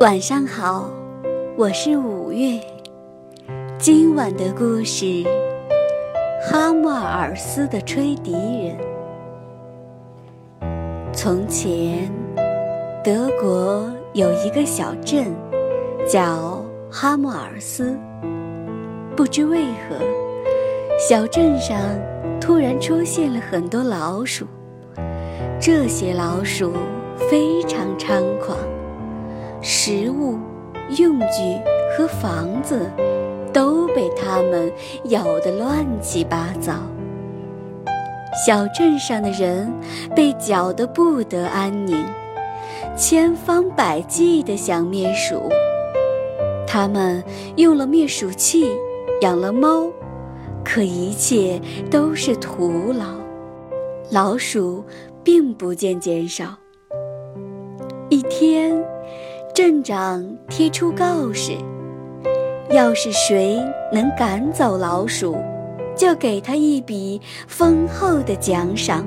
晚上好，我是五月。今晚的故事《哈莫尔斯的吹笛人》。从前，德国有一个小镇，叫哈莫尔斯。不知为何，小镇上突然出现了很多老鼠。这些老鼠非常猖狂，食物、用具和房子都被它们咬得乱七八糟。小镇上的人被搅得不得安宁，千方百计地想灭鼠。他们用了灭鼠器，养了猫，可一切都是徒劳。老鼠。并不见减少。一天，镇长贴出告示：要是谁能赶走老鼠，就给他一笔丰厚的奖赏。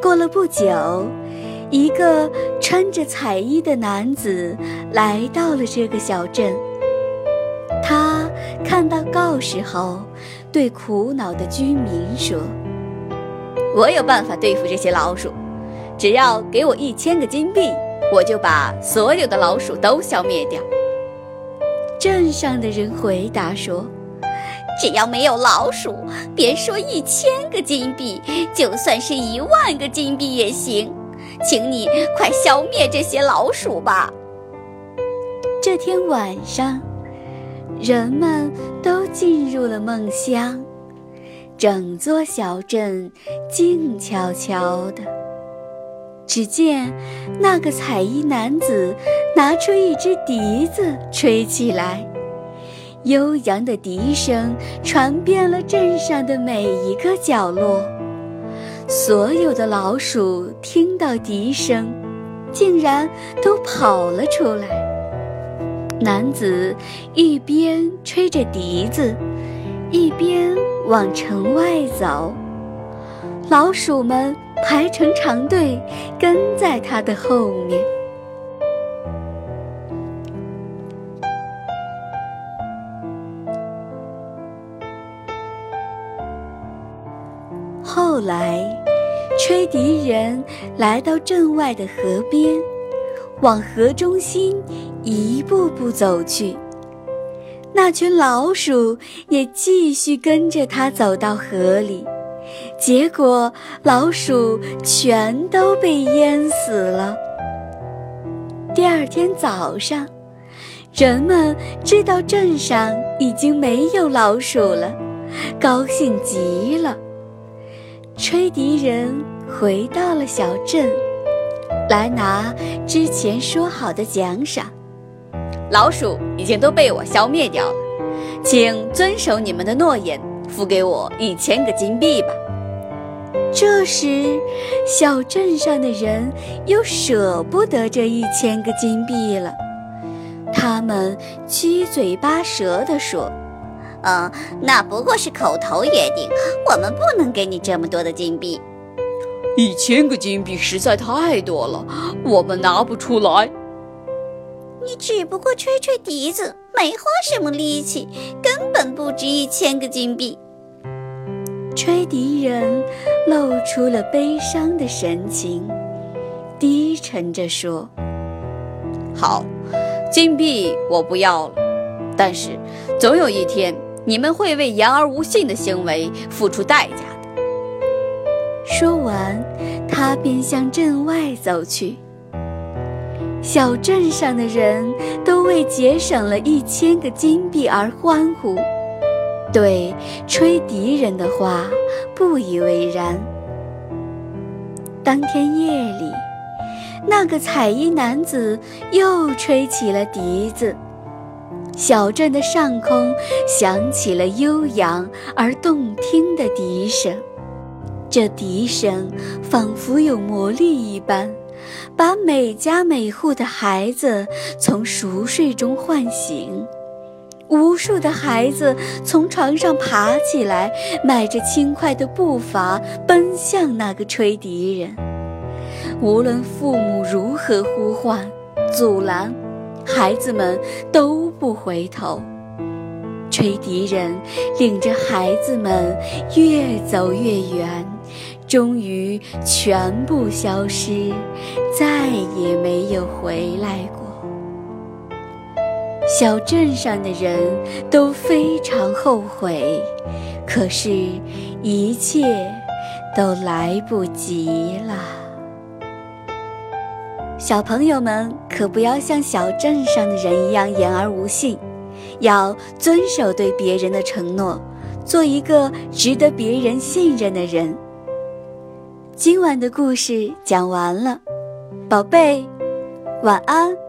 过了不久，一个穿着彩衣的男子来到了这个小镇。他看到告示后，对苦恼的居民说。我有办法对付这些老鼠，只要给我一千个金币，我就把所有的老鼠都消灭掉。镇上的人回答说：“只要没有老鼠，别说一千个金币，就算是一万个金币也行。请你快消灭这些老鼠吧。”这天晚上，人们都进入了梦乡。整座小镇静悄悄的，只见那个彩衣男子拿出一只笛子吹起来，悠扬的笛声传遍了镇上的每一个角落。所有的老鼠听到笛声，竟然都跑了出来。男子一边吹着笛子，一边。往城外走，老鼠们排成长队，跟在他的后面。后来，吹笛人来到镇外的河边，往河中心一步步走去。那群老鼠也继续跟着他走到河里，结果老鼠全都被淹死了。第二天早上，人们知道镇上已经没有老鼠了，高兴极了。吹笛人回到了小镇，来拿之前说好的奖赏。老鼠已经都被我消灭掉了，请遵守你们的诺言，付给我一千个金币吧。这时，小镇上的人又舍不得这一千个金币了，他们七嘴八舌地说：“嗯，那不过是口头约定，我们不能给你这么多的金币。一千个金币实在太多了，我们拿不出来。”你只不过吹吹笛子，没花什么力气，根本不值一千个金币。吹笛人露出了悲伤的神情，低沉着说：“好，金币我不要了，但是总有一天你们会为言而无信的行为付出代价的。”说完，他便向镇外走去。小镇上的人都为节省了一千个金币而欢呼，对吹笛人的话不以为然。当天夜里，那个彩衣男子又吹起了笛子，小镇的上空响起了悠扬而动听的笛声，这笛声仿佛有魔力一般。把每家每户的孩子从熟睡中唤醒，无数的孩子从床上爬起来，迈着轻快的步伐奔向那个吹笛人。无论父母如何呼唤，阻拦，孩子们都不回头。吹笛人领着孩子们越走越远，终于全部消失，再也没有回来过。小镇上的人都非常后悔，可是，一切都来不及了。小朋友们可不要像小镇上的人一样言而无信，要遵守对别人的承诺，做一个值得别人信任的人。今晚的故事讲完了，宝贝，晚安。